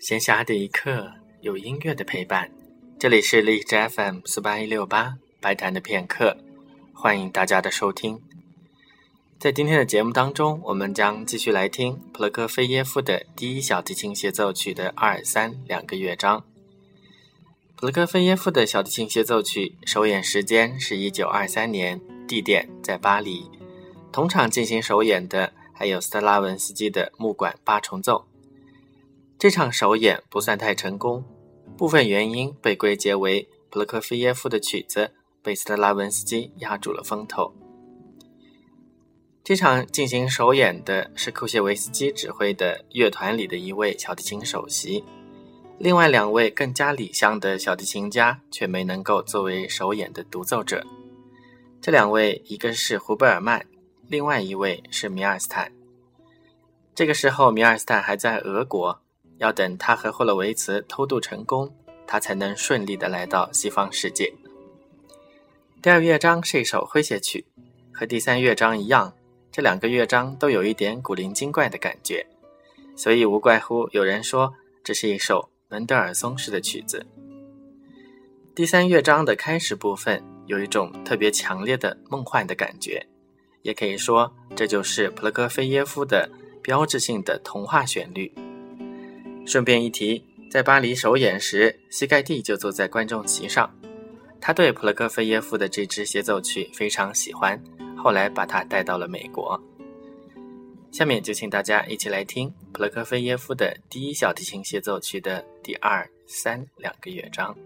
闲暇的一刻，有音乐的陪伴。这里是荔枝 FM 四八一六八白谈的片刻，欢迎大家的收听。在今天的节目当中，我们将继续来听普罗科菲耶夫的第一小提琴协奏曲的二三两个乐章。普罗科菲耶夫的小提琴协奏曲首演时间是一九二三年，地点在巴黎。同场进行首演的还有斯特拉文斯基的木管八重奏。这场首演不算太成功，部分原因被归结为普罗科菲耶夫的曲子被斯特拉文斯基压住了风头。这场进行首演的是库谢维斯基指挥的乐团里的一位小提琴首席，另外两位更加理想的小提琴家却没能够作为首演的独奏者。这两位一个是胡贝尔曼，另外一位是米尔斯坦。这个时候，米尔斯坦还在俄国。要等他和霍洛维茨偷渡成功，他才能顺利的来到西方世界。第二乐章是一首诙谐曲，和第三乐章一样，这两个乐章都有一点古灵精怪的感觉，所以无怪乎有人说这是一首门德尔松式的曲子。第三乐章的开始部分有一种特别强烈的梦幻的感觉，也可以说这就是普罗科菲耶夫的标志性的童话旋律。顺便一提，在巴黎首演时，膝盖蒂就坐在观众席上。他对普罗科菲耶夫的这支协奏曲非常喜欢，后来把他带到了美国。下面就请大家一起来听普罗科菲耶夫的第一小提琴协奏曲的第二、三两个乐章。